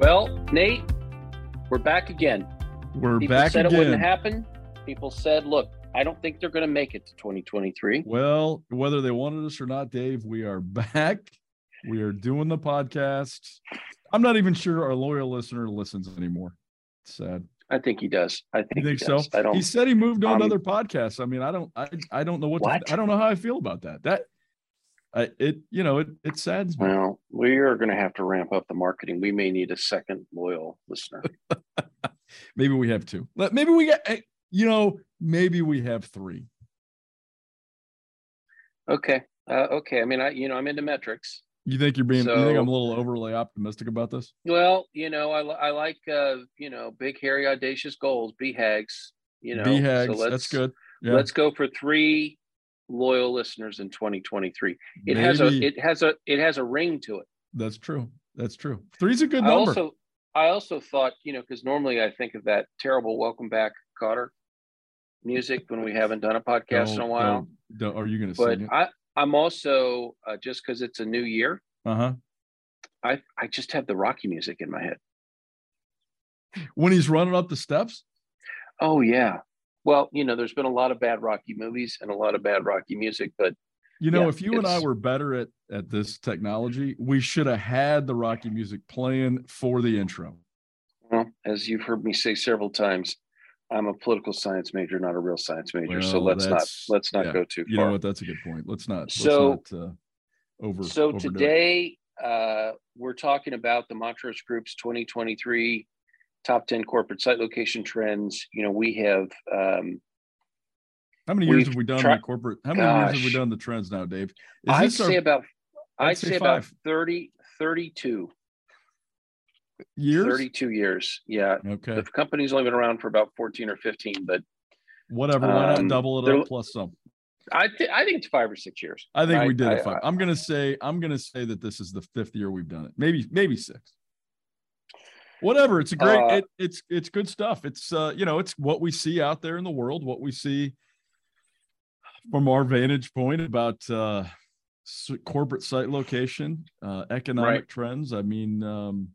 Well, Nate, we're back again. We're People back said again. it wouldn't happen. People said, "Look, I don't think they're going to make it to 2023." Well, whether they wanted us or not, Dave, we are back. We are doing the podcast. I'm not even sure our loyal listener listens anymore. It's sad. I think he does. I think You think so? I don't. He said he moved on to um, other podcasts. I mean, I don't, I, I don't know what, What? To, I don't know how I feel about that. That, I, it, you know, it, it saddens me. well, we are going to have to ramp up the marketing. We may need a second loyal listener. Maybe we have two. Maybe we get, you know, maybe we have three. okay. Uh, okay. I mean, I you know I'm into metrics. You think you're being, you think I'm a little overly optimistic about this? Well, you know, I, I like uh, you know big hairy audacious goals. BHAGs. You know, BHAGs, so that's good. Yeah. let's go for three loyal listeners in 2023. It has a it has a it has a ring to it. That's true. That's true. Three's a good I number. also I also thought, you know, because normally I think of that terrible welcome back Kotter music when we haven't done a podcast in a while. don't- don't- are you going to But sing it? I I'm also uh, just because it's a new year, Uh huh. I I just have the Rocky music in my head. When he's running up the steps. Oh yeah. Well, you know, there's been a lot of bad Rocky movies and a lot of bad Rocky music, but You know, Yeah, if you and I were better at at this technology, we should have had the Rocky music playing for the intro. well, as you've heard me say several times, I'm a political science major, not a real science major. so let's not let's not yeah. go too far. You know what? That's a good point. Let's not. So- let's not, uh, over. So today uh, we're talking about the Montrose Group's 2023 top 10 corporate site location trends. You know, we have um, how many years we've we done the corporate? How many years have we done the trends now, Dave? Is I'd this our say about I'd I'd, say say, about five. 30 32 years? 32 years. Yeah. Okay. The company's only been around for about 14 or 15, but Whatever. Why not um, double it up plus some? I th- I think it's 5 or 6 years. I think we did I- it five. I- I'm gonna say I'm gonna say that this is the fifth year we've done it. Maybe maybe six. Whatever. It's a great. Uh, it, it's it's good stuff. It's uh you know it's what we see out there in the world. What we see from our vantage point about uh corporate site location, uh economic Right. trends. I mean, um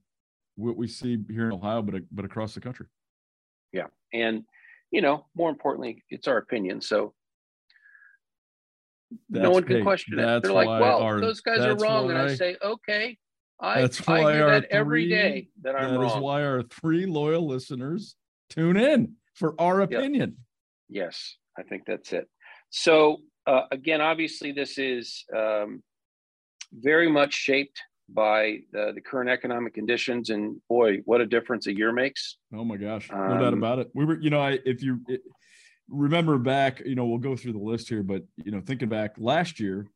what we see here in Ohio, but but across the country. Yeah, and you know, more importantly, it's our opinion. So no one can hey, question it. They're like, "Well, our- those guys are wrong," and I why- say, "Okay, I That's I why hear our that every three- day that I'm That is wrong." why our three loyal listeners tune in for our opinion. Yes, I think that's it. So uh, again, obviously, this is um, very much shaped by the, the current economic conditions, and boy, what a difference a year makes. Oh my gosh, no doubt Um, about it. We were, you know, I if you it, remember back, you know, we'll go through the list here, but you know, thinking back last year,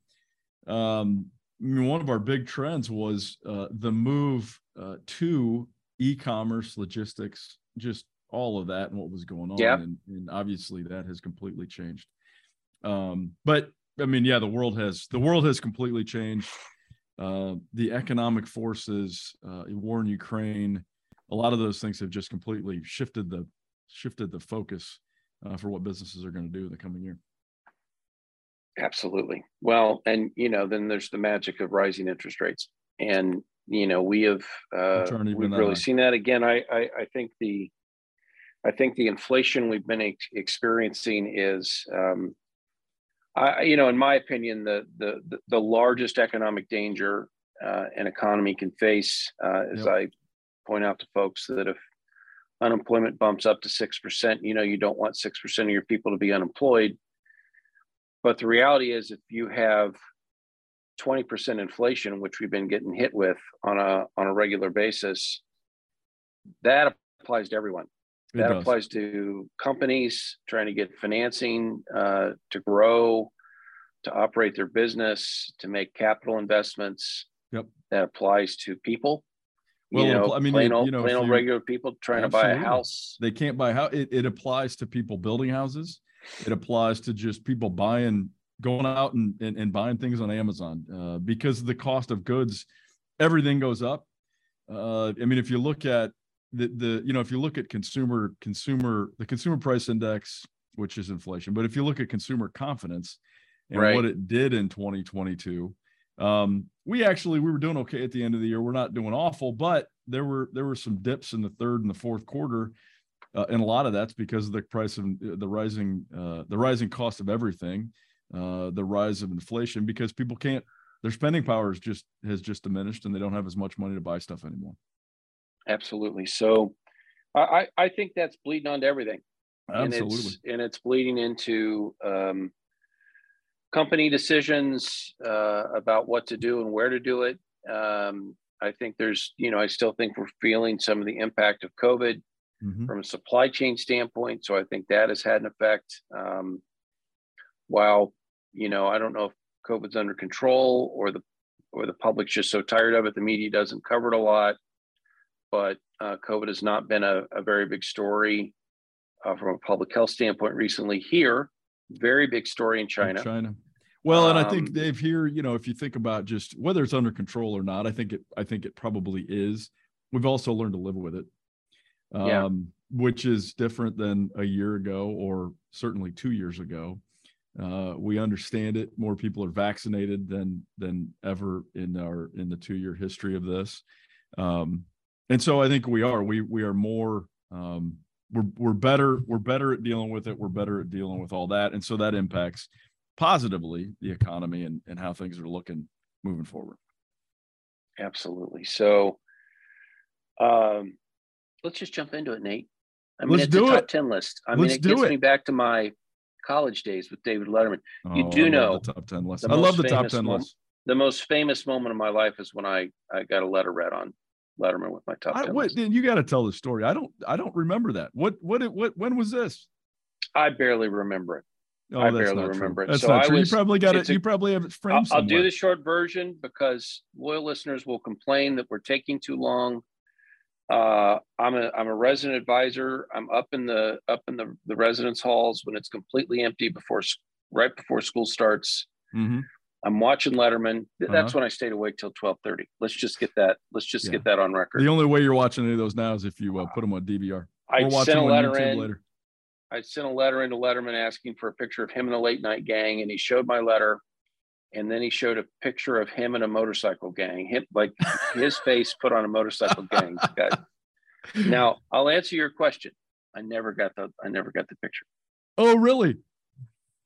um, I mean, one of our big trends was uh, the move uh, to e-commerce, logistics, just all of that, and what was going on, Yeah. and, and obviously that has completely changed. Um, but I mean, yeah, the world has the world has completely changed. Uh, the economic forces, uh, war in Ukraine, a lot of those things have just completely shifted the shifted the focus uh, for what businesses are going to do in the coming year. Absolutely. Well, and you know, then there's the magic of rising interest rates, and you know, we have uh, Which aren't even we've really seen that again. I, I I think the I think the inflation we've been ex- experiencing is, um, I you know, in my opinion, the the the, the largest economic danger uh, an economy can face, uh, as Yep. I point out to folks that if unemployment bumps up to six percent, you know, you don't want six percent of your people to be unemployed. But the reality is, if you have 20% inflation, which we've been getting hit with on a on a regular basis, that applies to everyone. It that does. applies to companies trying to get financing uh, to grow, to operate their business, to make capital investments. Yep. That applies to people. Well, you know, I mean, plain old, you know, plain old regular people trying to buy a house. They can't buy how it, it applies to people building houses. It applies to just people buying, going out and, and, and buying things on Amazon uh, because the cost of goods, everything goes up. Uh, I mean, if you look at the, the, you know, if you look at consumer, consumer, the consumer price index, which is inflation, but if you look at consumer confidence and Right. what it did in 2022, um, we actually, we were doing okay at the end of the year. We're not doing awful, but there were there were some dips in the third and the fourth quarter, uh, and a lot of that's because of the price of the rising uh, the rising cost of everything, uh, the rise of inflation because people can't their spending power is just has just diminished and they don't have as much money to buy stuff anymore. Absolutely. So, I I think that's bleeding onto everything. Absolutely. And it's, and it's bleeding into um, company decisions uh, about what to do and where to do it. Um, I think there's, you know, I still think we're feeling some of the impact of COVID mm-hmm. from a supply chain standpoint. So I think that has had an effect. Um, while, you know, I don't know if COVID's under control or the or the public's just so tired of it, the media doesn't cover it a lot. But uh, COVID has not been a, a very big story uh, from a public health standpoint recently here. Very big story in China. In China. Well, and I think um, Dave here, you know, if you think about just whether it's under control or not, I think it, I think it probably is. We've also learned to live with it, um, yeah. which is different than a year ago or certainly two years ago. Uh, we understand it. More people are vaccinated than than ever in our in the two year history of this, um, and so I think we are. We we are more um, we're we're better we're better at dealing with it we're better at dealing with all that and so that impacts positively the economy and, and how things are looking moving forward absolutely so um let's just jump into it nate i mean let's it's do a top it. 10 list i let's mean it gets it. me back to my college days with david letterman oh, you do know the top 10 list i love the top 10 list the most famous moment of my life is when i i got a letter read on Letterman with my top. I, wait, then you got to tell the story. I don't. I don't remember that. What? What? What? When was this? I barely remember it. Oh, I barely remember true. it. That's so not I true. Was, you probably got it. A, you probably have it framed. I'll, I'll, do the short version because loyal listeners will complain that we're taking too long. Uh, I'm a I'm a resident advisor. I'm up in the up in the the residence halls when it's completely empty before right before school starts. Mm-hmm. I'm watching Letterman. That's uh-huh. when I stayed awake till 12:30. Let's just get that. Let's just yeah. get that on record. The only way you're watching any of those now is if you uh, put them on DVR. I sent a letter in. Later. I sent a letter into Letterman asking for a picture of him in the late night gang, and he showed my letter. And then he showed a picture of him in a motorcycle gang, him like his face put on a motorcycle gang. Guy. Now I'll answer your question. I never got the I never got the picture. Oh, really?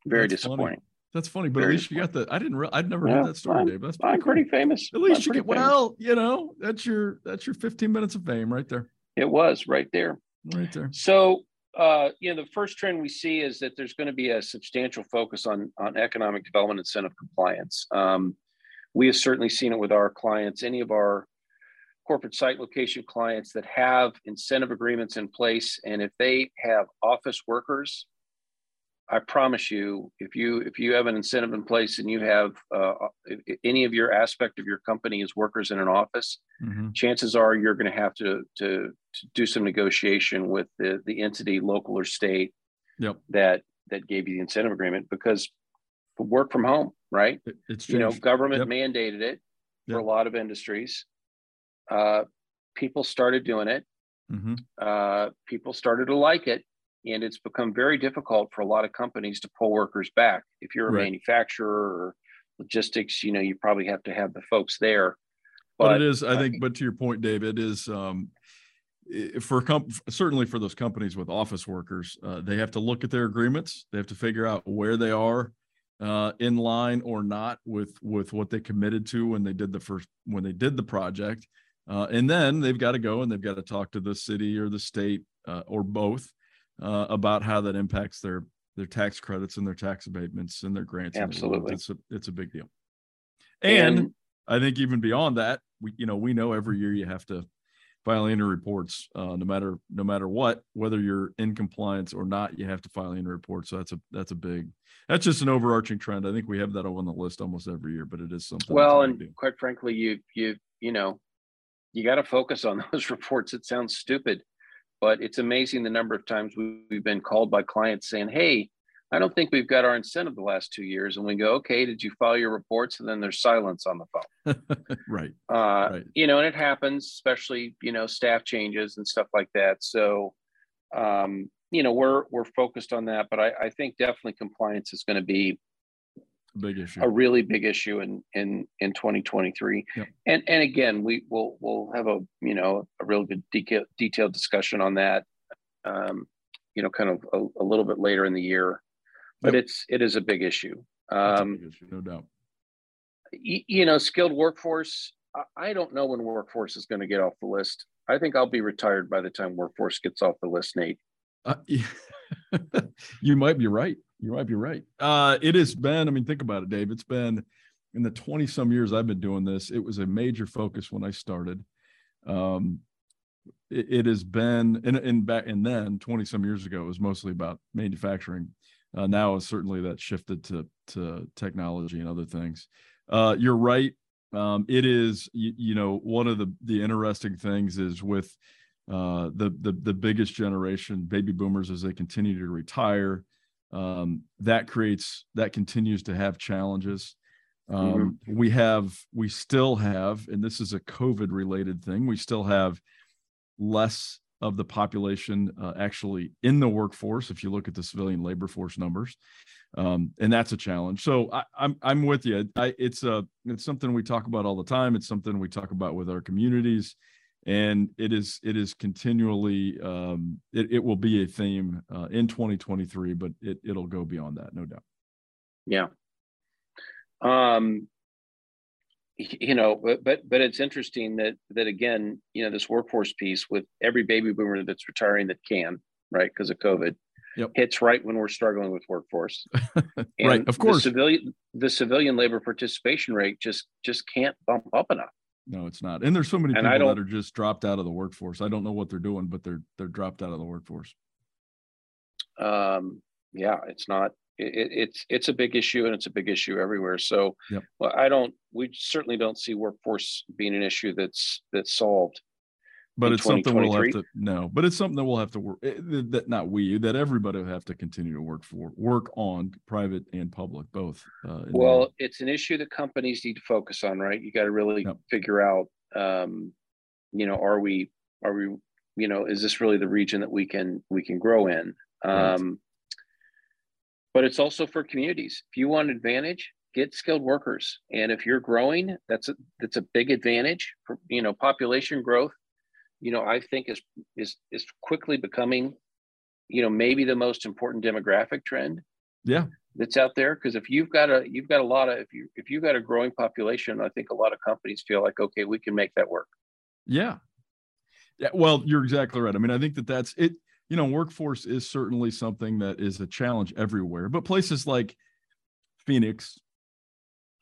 Very That's disappointing. Funny. That's funny, but Very at least you got the. I didn't. Re- I'd never yeah, heard that story, I'm, Dave. That's pretty, I'm pretty famous. At least I'm you get famous. well. You know, that's your that's your 15 minutes of fame right there. It was right there. Right there. So, uh, you know, the first trend we see is that there's going to be a substantial focus on on economic development incentive compliance. Um, we have certainly seen it with our clients. Any of our corporate site location clients that have incentive agreements in place, and if they have office workers I promise you, if you if you have an incentive in place and you have uh, any of your aspect of your company is workers in an office, mm-hmm. chances are you're going to have to, to to do some negotiation with the the entity, local or state, yep. that that gave you the incentive agreement because work from home, right? It's you know government yep. mandated it for a lot of industries. Uh, people started doing it. Mm-hmm. Uh, people started to like it and it's become very difficult for a lot of companies to pull workers back. If you're a right. manufacturer or logistics, you know, you probably have to have the folks there. But, but it is, I think, but to your point, Dave, it is um, for com- certainly for those companies with office workers, uh, they have to look at their agreements. They have to figure out where they are uh, in line or not with with what they committed to when they did the first when they did the project, uh, and then they've got to go and they've got to talk to the city or the state uh, or both uh, about how that impacts their their tax credits and their tax abatements and their grants. Absolutely, it's a it's a big deal. And, and, I think even beyond that, we you know we know every year you have to file annual reports, uh, no matter no matter what, whether you're in compliance or not, you have to file annual reports. So that's a that's a big that's just an overarching trend. I think we have that on the list almost every year, but it is something. Well, and quite frankly, you you you know you got to focus on those reports. It sounds stupid, but it's amazing the number of times we've been called by clients saying, Hey, I don't think we've got our incentive the last two years. And we go, okay, did you file your reports? And then there's silence on the phone. right. Uh, right. You know, and it happens, especially, you know, staff changes and stuff like that. So, um, you know, we're, we're focused on that, but I, I think definitely compliance is going to be big issue. a really big issue in in in 2023. Yep. And and again, we will we'll have a you know a real good detail, detailed discussion on that. Um, you know, kind of a, a little bit later in the year, but Yep. it's it is a big issue. Um, big issue, no doubt. y- you know, skilled workforce. I- I don't know when workforce is going to get off the list. I think I'll be retired by the time workforce gets off the list, Nate. Uh, you might be right. You might be right. Uh, it has been, I mean, think about it, Dave. It's been in the 20 some years I've been doing this, it was a major focus when I started. Um, it, it has been, and, and back, and then 20 some years ago, it was mostly about manufacturing. Uh, now certainly that shifted to, to technology and other things. Uh, you're right. Um, it is, you, you know, one of the, the interesting things is with, uh, the the the biggest generation, baby boomers, as they continue to retire. Um, that creates that continues to have challenges. Um, We have we still have, and this is a COVID related thing. We still have less of the population uh, actually in the workforce. If you look at the civilian labor force numbers, um, and that's a challenge. So I, I'm I'm with you. I, it's a it's something we talk about all the time. It's something we talk about with our communities and it is it is continually um, it, it will be a theme uh, in 2023 but it, it'll go beyond that no doubt Yeah. Um, you know, but but but it's interesting that that again, you know, this workforce piece with every baby boomer that's retiring that can, right, because of COVID, Yep. hits right when we're struggling with workforce. Right, of course. the civilian the civilian labor participation rate just just can't bump up enough. No it's not. And there's so many And people that are just dropped out of the workforce. I don't know what they're doing but they're they're dropped out of the workforce. Um yeah it's not it, it- it's it's a big issue and it's a big issue everywhere. So Yep. well i don't we certainly don't see workforce being an issue that's that's solved but it's something we'll have to no but it's something that we'll have to work eh, that not we that everybody will have to continue to work for work on private and public both uh, in the- well it's an issue that companies need to focus on right? You got to really figure out um you know are we are we you know is this really the region that we can we can grow in? Right. um but it's also for communities. If you want advantage get skilled workers. And if you're growing that's a that's a big advantage for you know population growth you know i think is is is quickly becoming you know maybe the most important demographic trend yeah that's out there because if you've got a you've got a lot of if you if you've got a growing population i think a lot of companies feel like okay we can make that work Yeah. Yeah. Well, you're exactly right. I mean, I think that that's it. You know, workforce is certainly something that is a challenge everywhere, but places like Phoenix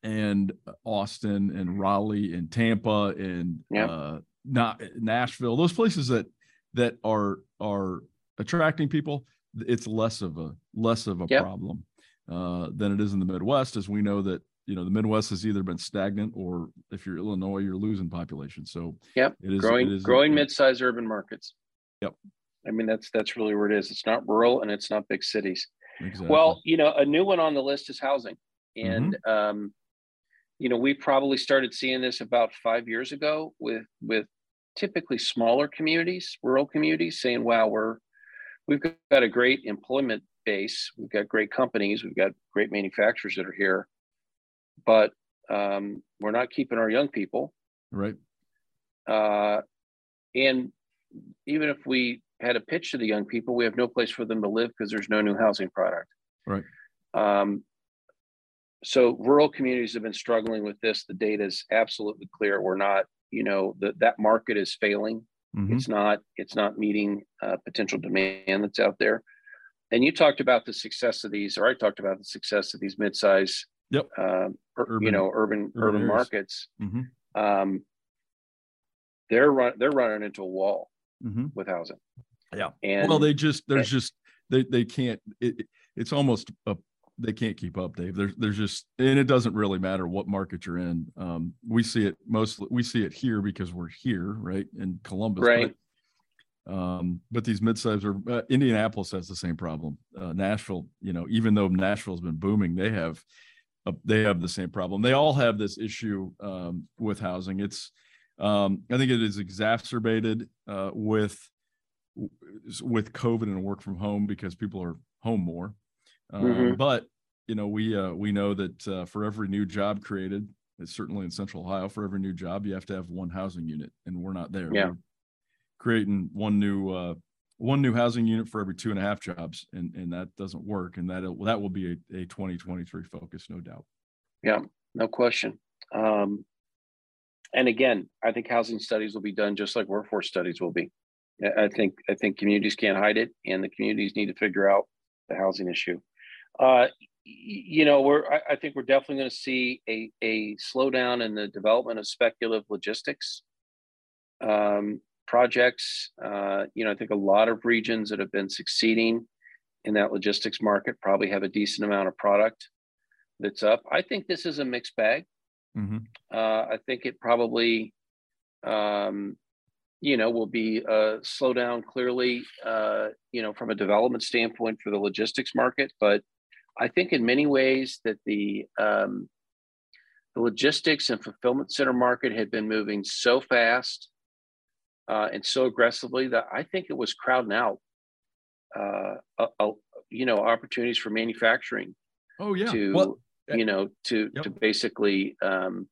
and Austin and Raleigh and Tampa and Yeah. uh, not Nashville, those places that that are are attracting people, it's less of a less of a Yeah. problem uh, than it is in the Midwest, as we know that you know the Midwest has either been stagnant or if you're Illinois, you're losing population. So Yep. it is growing it is growing mid-sized urban markets Yep. i mean that's that's really where it is it's not rural and it's not big cities Exactly. well you know a new one on the list is housing and Mm-hmm. um you know we probably started seeing this about five years ago with with typically smaller communities rural communities saying wow we're we've got a great employment base we've got great companies we've got great manufacturers that are here but um, we're not keeping our young people right. uh, and even if we had a pitch to the young people, we have no place for them to live because there's no new housing product. Right. Um, so rural communities have been struggling with this. The data is absolutely clear. We're not, you know, that that market is failing. Mhm. It's not. It's not meeting uh, potential demand that's out there. And you talked about the success of these, or I talked about the success of these mid-size, Yep. uh, ur- you know, urban urban urban markets. Mhm. Um, they're run, they're running into a wall Mhm. with housing. Yeah. And well, they just there's and- just they they can't. It- it's almost a they can't keep up, Dave. There's there's just and it doesn't really matter what market you're in. Um, we see it mostly we see it here because we're here, right in Columbus, Right. But, um, but these midsize are uh, Indianapolis has the same problem. Uh, Nashville, you know, even though Nashville's been booming, they have uh, they have the same problem. They all have this issue um, with housing. It's um, I think it is exacerbated uh, with with COVID and work from home because people are home more. Um, Mhm. But you know, we uh, we know that uh, for every new job created, it's certainly in Central Ohio, for every new job, you have to have one housing unit, and we're not there. Yeah. We're creating one new uh, one new housing unit for every two and a half jobs, and and that doesn't work, and that that will be a, a 2023 focus, no doubt. Yeah, no question. Um, and again, I think housing studies will be done just like workforce studies will be. I think I think communities can't hide it, and the communities need to figure out the housing issue. Uh, you know, we're I, I think we're definitely going to see a a slowdown in the development of speculative logistics um, projects. Uh, you know, I think a lot of regions that have been succeeding in that logistics market probably have a decent amount of product that's up. I think this is a mixed bag. Mm-hmm. Uh, I think it probably, um, you know, will be a slowdown clearly, uh, you know, from a development standpoint for the logistics market. But I think in many ways that the um, the logistics and fulfillment center market had been moving so fast uh, and so aggressively that I think it was crowding out, uh, a, a, you know, opportunities for manufacturing. Oh yeah. To well, you know to yep. to basically um,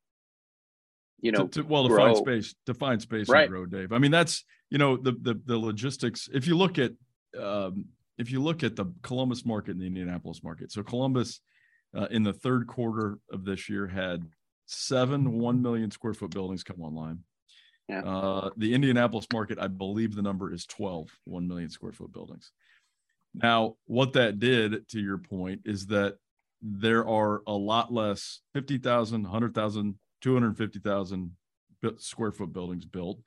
you know to, to, well grow. define space define space Right. and grow dave i mean that's you know the the, the logistics if you look at um, if you look at the columbus market and the indianapolis market so columbus uh, in the third quarter of this year had seven 1 million square foot buildings come online Yeah. uh, the indianapolis market i believe the number is 12 1 million square foot buildings now what that did to your point is that there are a lot less 50,000, 100,000, 250,000 square foot buildings built.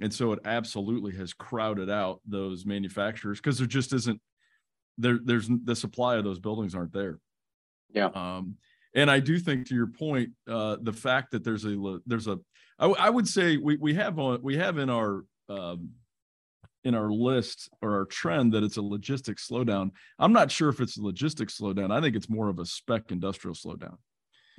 And so it absolutely has crowded out those manufacturers because there just isn't there there's the supply of those buildings aren't there. Yeah. Um and I do think to your point uh the fact that there's a there's a I, I would say we we have on we have in our um in our list or our trend that it's a logistics slowdown. I'm not sure if it's a logistics slowdown. I think it's more of a spec industrial slowdown.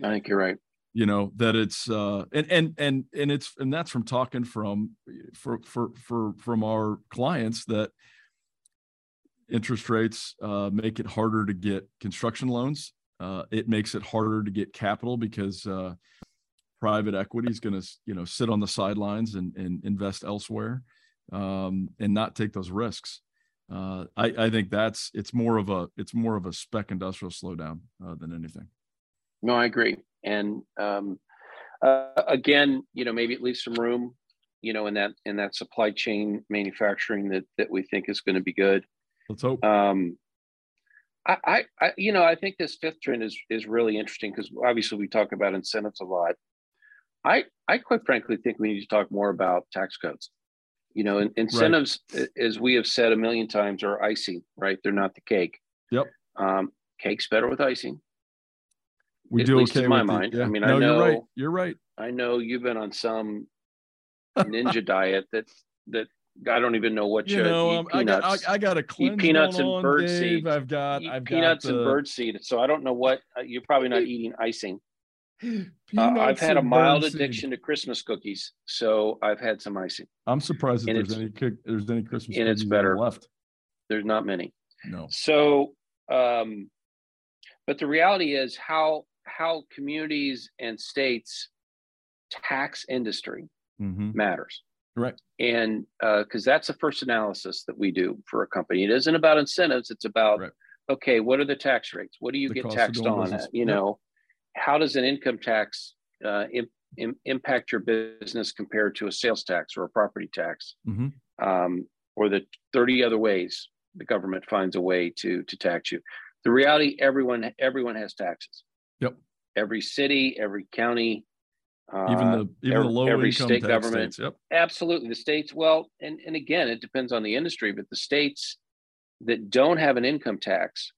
I think you're right. You know that it's uh and and and and it's and that's from talking from for for for from our clients that interest rates uh, make it harder to get construction loans. Uh, it makes it harder to get capital because uh, private equity is going to you know sit on the sidelines and, and invest elsewhere um, and not take those risks. Uh, I, I think that's it's more of a it's more of a spec industrial slowdown uh, than anything. No, I agree. And um, uh, again, you know, maybe it leaves some room, you know, in that in that supply chain manufacturing that that we think is going to be good. Let's hope. Um, I, I, I, you know, I think this fifth trend is is really interesting because obviously we talk about incentives a lot. I, I quite frankly think we need to talk more about tax codes. You know, in, incentives, as we have said a million times, are icing, right? They're not the cake. Yep. Um, cake's better with icing. we at do least okay in my with the- mind. I yeah. mean, I no, you're right. know- You're right. I know you've been on some ninja diet that that I don't even know what You you, know, um, I got. I, I got a cleanse peanuts going and on, bird Dave. seed. I've got eat I've peanuts got and the- bird seed. So I don't know what uh, you're probably not eating icing. Uh, I've had a mild addiction to Christmas cookies, so I've had some icing. I'm surprised if and there's any there's any Christmas and it's better. left. There's not many. No. So, um, but the reality is how how communities and states tax industry hmm matters. Right. And because that's the first analysis that we do for a company. It isn't about incentives. It's about Right. okay, what are the tax rates? What do you The get taxed on? business. You know, how does an income tax uh, im- im- impact your business compared to a sales tax or a property tax, hmm um, or the thirty other ways the government finds a way to to tax you? The reality, everyone everyone has taxes. Yep. Every city, every county. Even uh, the even every- the low every income state government states. Yep. absolutely the states well and, and again it depends on the industry but the states that don't have an income tax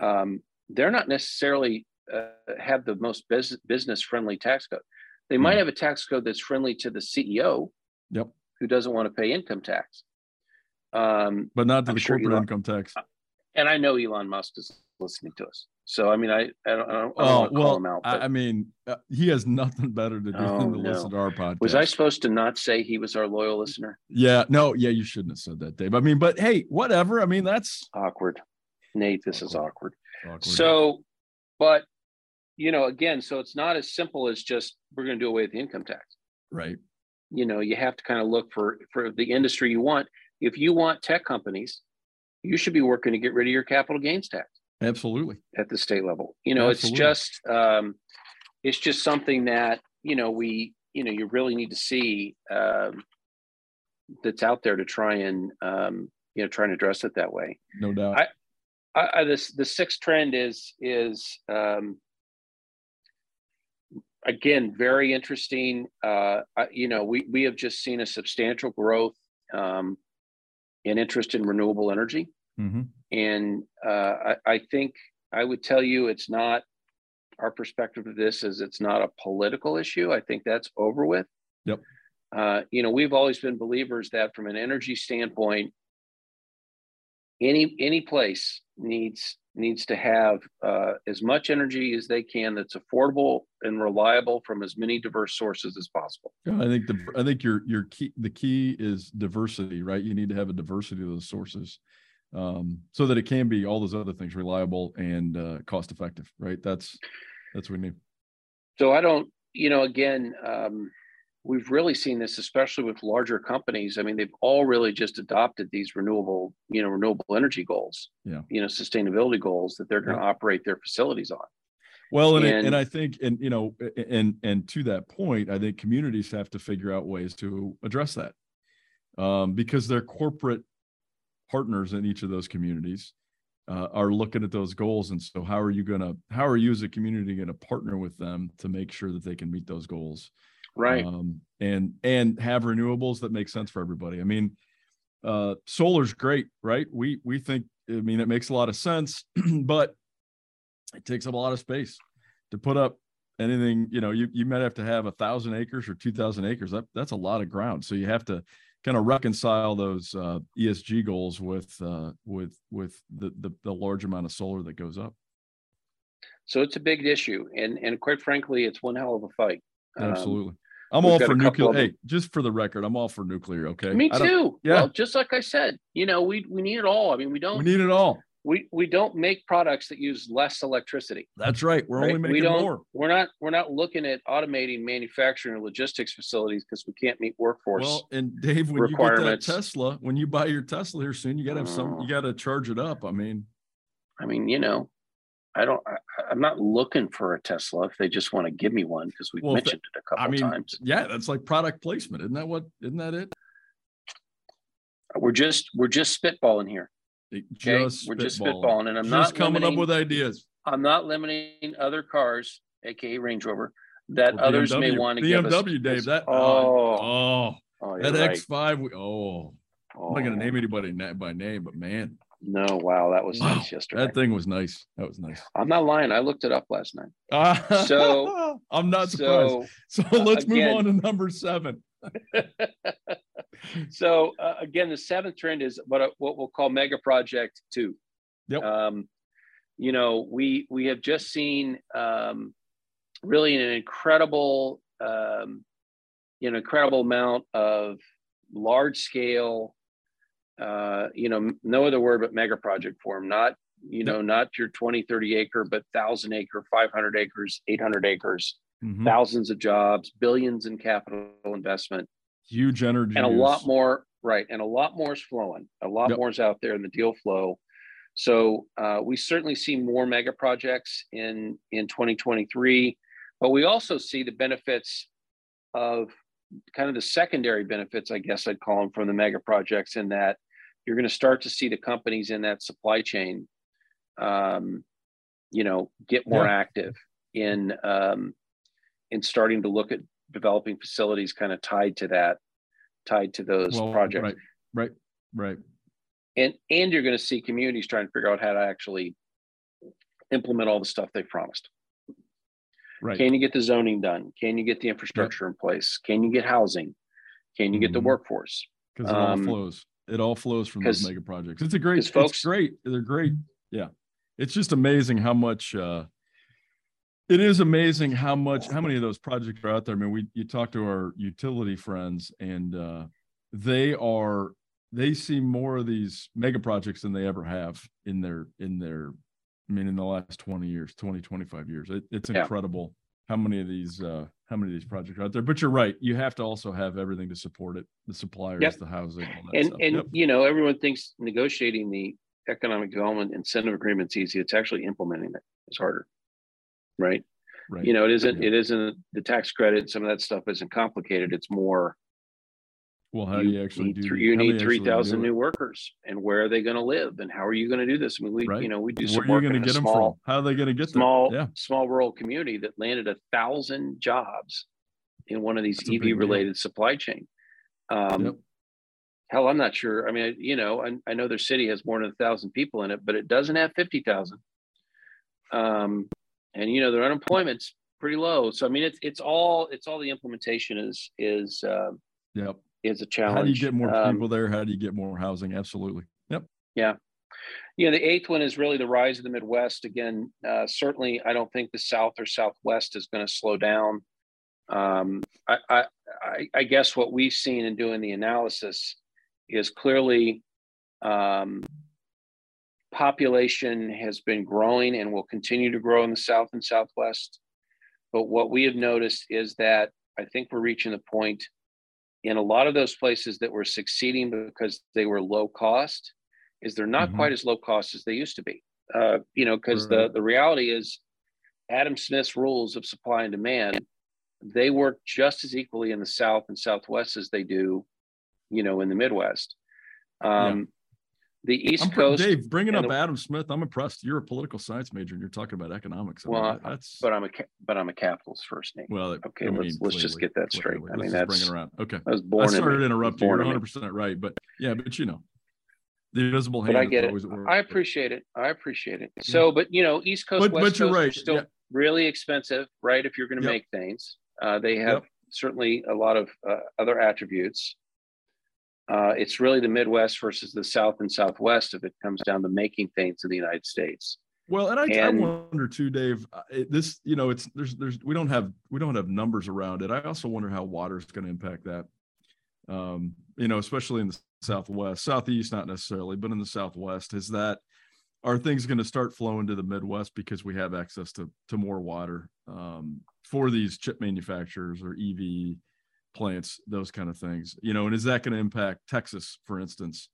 um, they're not necessarily uh, have the most business friendly tax code they might Mhm. have a tax code that's friendly to the ceo Yep. who doesn't want to pay income tax um, But not to I'm the sure corporate Elon- income tax. and i know elon musk is listening to us so i mean i, I don't, I don't, Oh want to call well, him out I, but I mean, uh, he has nothing better to do Oh, than to no. listen to our podcast. was i supposed to not say he was our loyal listener Yeah, no, yeah, you shouldn't have said that, Dave. I mean, but hey, whatever. I mean, that's awkward Nate, this awkward. is awkward. awkward. So, but you know, again, so it's not as simple as just we're going to do away with the income tax. Right. You know, you have to kind of look for for the industry you want. If you want tech companies, you should be working to get rid of your capital gains tax. Absolutely. At the state level, you know, Absolutely. it's just um, it's just something that you know we you know you really need to see um, that's out there to try and um, you know try and address it that way. No doubt. I, I, this the sixth trend is is um, again, very interesting. Uh, you know, we we have just seen a substantial growth um, in interest in renewable energy, mm-hmm. and uh, I, I, think I would tell you it's not our perspective of this is it's not a political issue. I think that's over with. Yep. Uh, you know, we've always been believers that from an energy standpoint, any any place needs needs to have uh, as much energy as they can that's affordable and reliable from as many diverse sources as possible. Yeah, I think the I think your your key the key is diversity, right? You need to have a diversity of those sources um, so that it can be all those other things reliable and uh, cost effective, right? That's that's what we need. So I don't, you know, again, um, we've really seen this, especially with larger companies. I mean, they've all really just adopted these renewable, you know, renewable energy goals, yeah, you know, sustainability goals that they're going to yeah. operate their facilities on. Well, and, and, and I think, and you know, and and to that point, I think communities have to figure out ways to address that, um, because they're corporate partners in each of those communities uh, are looking at those goals, and so how are you going to, how are you as a community going to partner with them to make sure that they can meet those goals? right. Um, and and have renewables that make sense for everybody. I mean uh solar's great right? We we think i mean it makes a lot of sense but it takes up a lot of space to put up anything you know you, you might have to have a thousand acres or two thousand acres. That, that's a lot of ground. So you have to kind of reconcile those uh, esg goals with uh, with with the, the the large amount of solar that goes up so it's a big issue and and quite frankly it's one hell of a fight um, absolutely um, I'm all for nuclear. Hey, just for the record, I'm all for nuclear. Okay. Me too. Yeah. Well, just like I said, you know, we we need it all. I mean, we don't. We need it all. We we don't make products that use less electricity. That's right. We're right? only making we don't, more. We're not we're not looking at automating manufacturing or logistics facilities because we can't meet workforce. Well, and Dave, when you get that Tesla, when you buy your Tesla here soon, you got to have some. You mm. got to charge it up. I mean, I mean, you know, I don't. I, am not looking for a Tesla if they just want to give me one because we've well, mentioned that, it a couple I mean, times. Yeah, that's like product placement, isn't that what? Isn't that it? We're just we're just spitballing here. Okay? Just we're just spitballing, and I'm just not coming up with ideas. I'm not limiting other cars, aka Range Rover, that well, others BMW, may want to BMW, give us. Dave. That oh oh, oh that right. X5. Oh, oh, I'm not gonna name oh. anybody by name, but man, no, wow, that was wow, nice yesterday. That thing was nice. That was nice. I'm not lying. I looked it up last night. Uh, so I'm not surprised. So, so let's again, move on to number seven. so uh, again, the seventh trend is what what we'll call mega project two. Yep. Um, you know, we we have just seen um, really an incredible, um, an incredible amount of large scale uh, you know, no other word but mega project form, not, you know, not your 20, 30 acre, but thousand acre, 500 acres, 800 acres, mm-hmm. thousands of jobs, billions in capital investment, huge energy, and a lot more, right. And a lot more is flowing, a lot yep. more is out there in the deal flow. So uh, we certainly see more mega projects in, in 2023, but we also see the benefits of kind of the secondary benefits, I guess I'd call them from the mega projects in that you're going to start to see the companies in that supply chain, um, you know, get more yeah. active in um, in starting to look at developing facilities kind of tied to that, tied to those well, projects. Right, right, right. And and you're going to see communities trying to figure out how to actually implement all the stuff they promised. Right. Can you get the zoning done? Can you get the infrastructure yep. in place? Can you get housing? Can you get mm-hmm. the workforce? Because it all um, flows. It all flows from those mega projects. It's a great, folks, it's great. They're great. Yeah. It's just amazing how much, uh, it is amazing how much, how many of those projects are out there. I mean, we, you talk to our utility friends and, uh, they are they see more of these mega projects than they ever have in their in their i mean in the last 20 years 20 25 years it, it's Yeah. incredible how many of these uh how many of these projects are out there but you're right you have to also have everything to support it the suppliers Yep. the housing And stuff. and Yep. you know, everyone thinks negotiating the economic development incentive agreement's easy. It's actually implementing it is harder. Right. right You know, it isn't Yeah. it isn't the tax credit, some of that stuff isn't complicated. It's more well how do you actually need do you need three thousand new workers and where are they going to live and how are you going to do this? I mean, we Right. you know we do where some are you work going to in a get them small from how are they going to get them? small yeah small rural community that landed a thousand jobs in one of these That's EV deal. related supply chain. Um, Yep. Hell, I'm not sure. I mean, you know, I, I know their city has more than a thousand people in it, but it doesn't have fifty thousand. Um, and you know, their unemployment's pretty low. So I mean, it's it's all it's all the implementation is is uh, yep is a challenge. how do you get more Um, people there how do you get more housing absolutely yep you know, the eighth one is really the rise of the Midwest. Again, uh, certainly, I don't think the South or Southwest is going to slow down. Um, I, I, I, I guess what we've seen in doing the analysis is clearly um, population has been growing and will continue to grow in the South and Southwest. But what we have noticed is that I think we're reaching the point in a lot of those places that were succeeding because they were low cost is they're not Mhm. quite as low cost as they used to be. Uh, you know, because the the reality is Adam Smith's rules of supply and demand, they work just as equally in the South and Southwest as they do, you know, in the Midwest. Um, The East I'm Coast, Dave, bringing up the- Adam Smith, I'm impressed. You're a political science major and you're talking about economics. I Well, that- that's but I'm a but I'm a capitalist first name. well. okay, I let's- let's just get that straight. I mean, that's- it around. Okay, I was born in started it. to interrupt you. born You're 100 percent right, but yeah, but you know, the invisible hand. But I get it. always at work. I appreciate it. I appreciate it. So, but you know, East Coast, But- West but you're Coast are right. still Yeah. really expensive, right? If you're going to Yep. make things, uh, they have certainly a lot of uh, other attributes. Uh, it's really the Midwest versus the South and Southwest if it comes down to making things in the United States. Well, and I, And- I wonder too, Dave. uh, It, this, you know, it's there's there's we don't have we don't have numbers around it. I also wonder how water is going to impact that. Um, you know, especially in the Southwest, Southeast, not necessarily, but in the Southwest, is that are things going to start flowing to the Midwest because we have access to to more water um, for these chip manufacturers or EV plants, those kind of things. You know, and is that going to impact Texas, for instance?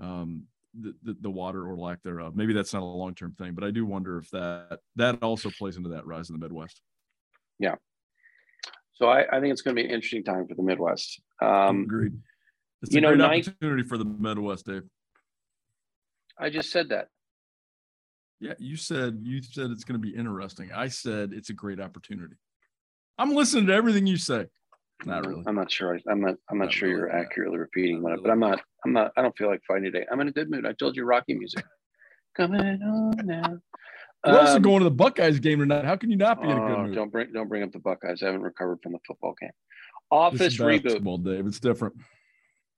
Um, the, the, the water or lack thereof. Maybe that's not a long term thing, but I do wonder if that that also plays into that rise in the Midwest. Yeah. So I, I think it's going to be an interesting time for the Midwest. Um, Agreed. It's you a know, great ninth- opportunity for the Midwest, Dave. I just said that. Yeah, you said you said it's going to be interesting. I said it's a great opportunity. I'm listening to everything you say. Not really. I'm not sure. I'm not. I'm not, Not sure really, you're accurately repeating what. But. I'm not. I'm not. I don't feel like fighting today. I'm in a good mood. I told you, Rocky music. Coming on now. We're also Um, going to the Buckeyes game tonight. How can you not be in a good oh, mood? Don't bring. Don't bring up the Buckeyes. I haven't recovered from the football game. Office reboot. Dave. It's different.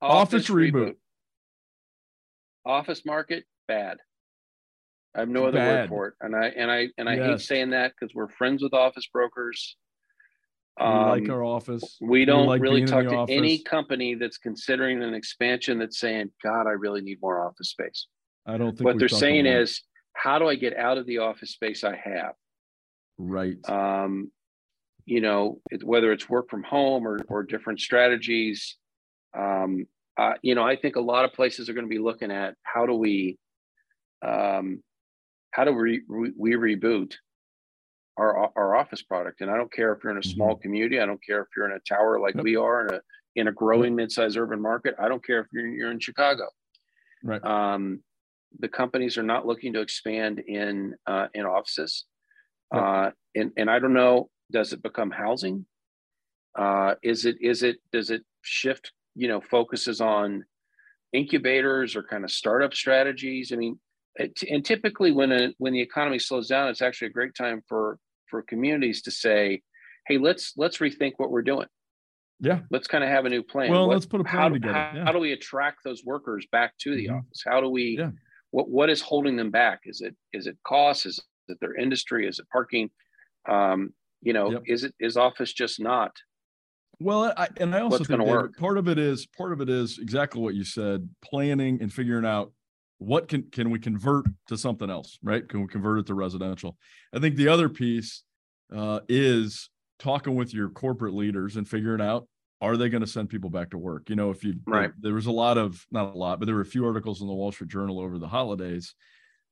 Office reboot. Office market bad. I have no other Bad. word for it, and I and I and I hate saying that because we're friends with office brokers. We like Um, our office. we don't like really talk to any company that's considering an expansion that's saying, "God, I really need more office space." I don't think What they're saying lot. is, "How do I get out of the office space I have?" right. um, you know, it, whether it's work from home or, or different strategies. Um, uh, you know, I think a lot of places are going to be looking at how do we, um, how do we, we, we reboot our, our office product? And I don't care if you're in a small community. I don't care if you're in a tower like Yep. we are in a, in a growing mid-sized urban market. I don't care if you're, you're in Chicago. right. Um, the companies are not looking to expand in uh, in offices, Yep. uh, and and I don't know. Does it become housing? Uh, is it is it does it shift? You know, focuses on incubators or kind of startup strategies. I mean, it, and typically when a when the economy slows down, it's actually a great time for for communities to say, "Hey, let's let's rethink what we're doing. Yeah. Let's kind of have a new plan. Well, What- let's put a how, plan do- together. how, yeah. how do we attract those workers back to the Mhm. office? How do we? Yeah. What what is holding them back? Is it is it cost? Is it their industry? Is it parking? Um, you know, Yep. is it is office just not Well, I, and I also think David, part of it is part of it is exactly what you said: planning and figuring out what can can we convert to something else, right? Can we convert it to residential? I think the other piece uh, is talking with your corporate leaders and figuring out are they going to send people back to work? You know, if you right, there, was a lot of not a lot, but there were a few articles in the Wall Street Journal over the holidays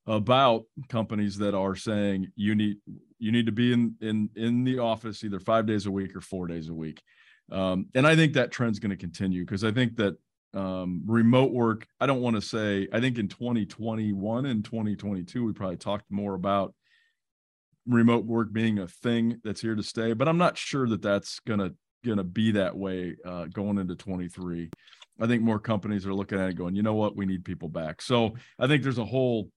about companies that are saying you need you need to be in in in the office either five days a week or four days a week um, and i think that trend's going to continue because i think that um, remote work i don't want to say i think in 2021 and 2022 we probably talked more about remote work being a thing that's here to stay but i'm not sure that that's going to going to be that way uh, going into 23 i think more companies are looking at it going you know what we need people back so i think there's a whole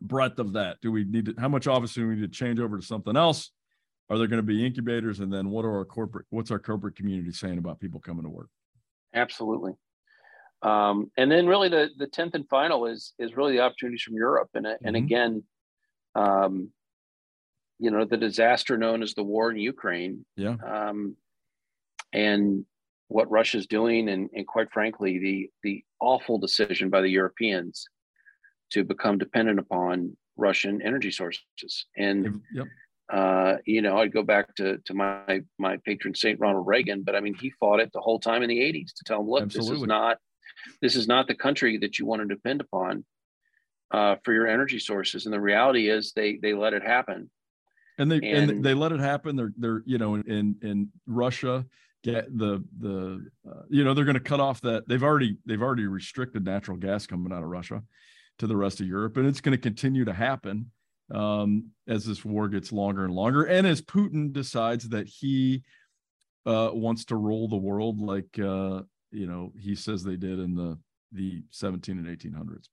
breadth of that? Do we need to, how much office do we need to change over to something else? Are there going to be incubators? And then what are our corporate, what's our corporate community saying about people coming to work? Absolutely. Um, and then really the, the 10th and final is, is really the opportunities from Europe. And, and mm-hmm. again, um, you know, the disaster known as the war in Ukraine. Yeah. Um, and what Russia's doing, and, and quite frankly, the the awful decision by the Europeans to become dependent upon Russian energy sources. And yep. Uh, you know, I'd go back to to my my patron saint Ronald Reagan, but I mean, he fought it the whole time in the '80s to tell him, look, Absolutely. this is not this is not the country that you want to depend upon uh, for your energy sources. And the reality is, they they let it happen. And they and, and they let it happen. They're they're you know in in Russia get the the uh, you know they're going to cut off that they've already they've already restricted natural gas coming out of Russia to the rest of Europe. And it's going to continue to happen um, as this war gets longer and longer. And as Putin decides that he uh, wants to rule the world like, uh, you know, he says they did in the, the 17 and 1800s.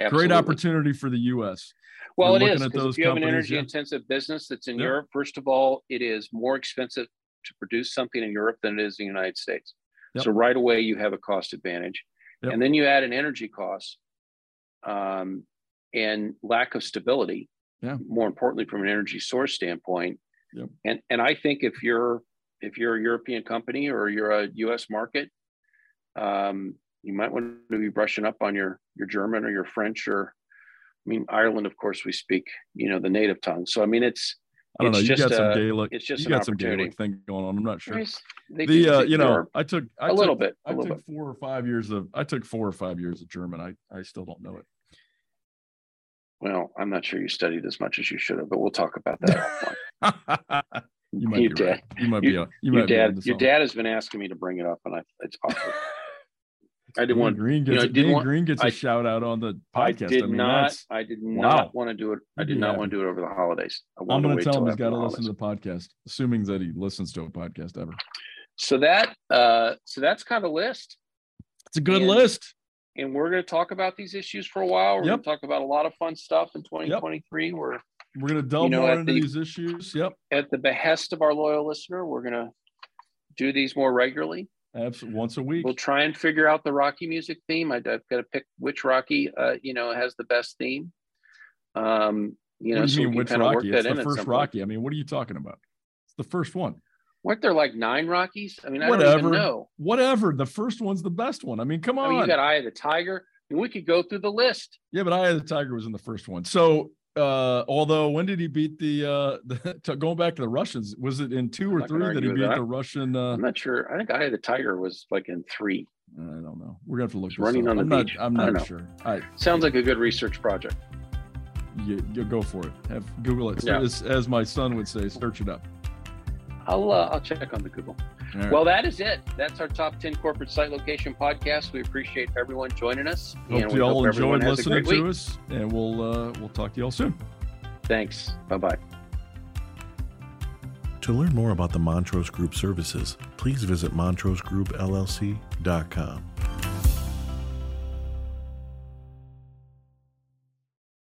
Absolutely. Great opportunity for the U.S. Well, We're it is because if you have an energy intensive business that's in yeah. Europe, first of all, it is more expensive to produce something in Europe than it is in the United States. Yep. So right away, you have a cost advantage. Yep. And then you add an energy cost um, and lack of stability. Yeah. More importantly, from an energy source standpoint. Yep. And and I think if you're if you're a European company or you're a U.S. market, um, you might want to be brushing up on your your German or your French or I mean Ireland, of course, we speak you know the native tongue. So I mean it's I don't know. You got some Gaelic. It's just you got some Gaelic thing going on. I'm not sure. the uh, you know, I took I a took, little bit. A I took bit. four or five years of. I took four or five years of German. I I still don't know it. Well, I'm not sure you studied as much as you should have, but we'll talk about that. you might your be dad, right. You might you, be. You might your dad. Your dad has been asking me to bring it up, and I, it's awkward. I didn't want Green gets, you know, didn't want, Green gets a I, shout out on the podcast. I did I mean, not. I did not want to do it. I did not want to do it over the holidays. I am going to tell him he's got to listen to the podcast, assuming that he listens to a podcast ever. So that, uh, so that's kind of a list. It's a good and, list. And we're going to talk about these issues for a while. We're yep. going to talk about a lot of fun stuff in 2023. Yep. We're we're going to delve you know, more into the, these issues. Yep. At the behest of our loyal listener, we're going to do these more regularly. Absolutely. Once a week. We'll try and figure out the Rocky music theme. I, have got to pick which Rocky, uh, you know, has the best theme. Um, you know, what do you so mean which Rocky? It's the first Rocky. I mean, what are you talking about? It's the first one. Weren't there like nine Rockies? I mean, I whatever, don't even know. Whatever. The first one's the best one. I mean, come on. I mean, you got Eye of the Tiger. and we could go through the list. Yeah, but Eye of the Tiger was in the first one. So uh, although when did he beat the uh the, going back to the Russians? Was it in two or three that he beat that. the Russian? Uh, I'm not sure. I think Eye of the Tiger was like in three. I don't know. We're gonna have to look. running up. on the I'm beach. Not, I'm not sure. Sounds like a good research project. You, you go for it. Have Google it. Yeah. As, as my son would say, search it up. I'll uh, I'll check on the Google. Right. Well, that is it. That's our top 10 corporate site location podcast. We appreciate everyone joining us. Hope you all enjoyed listening to us, and we'll uh, we'll talk to you all soon. Thanks. Bye bye. To learn more about the Montrose Group services, please visit montrosegroupllc.com.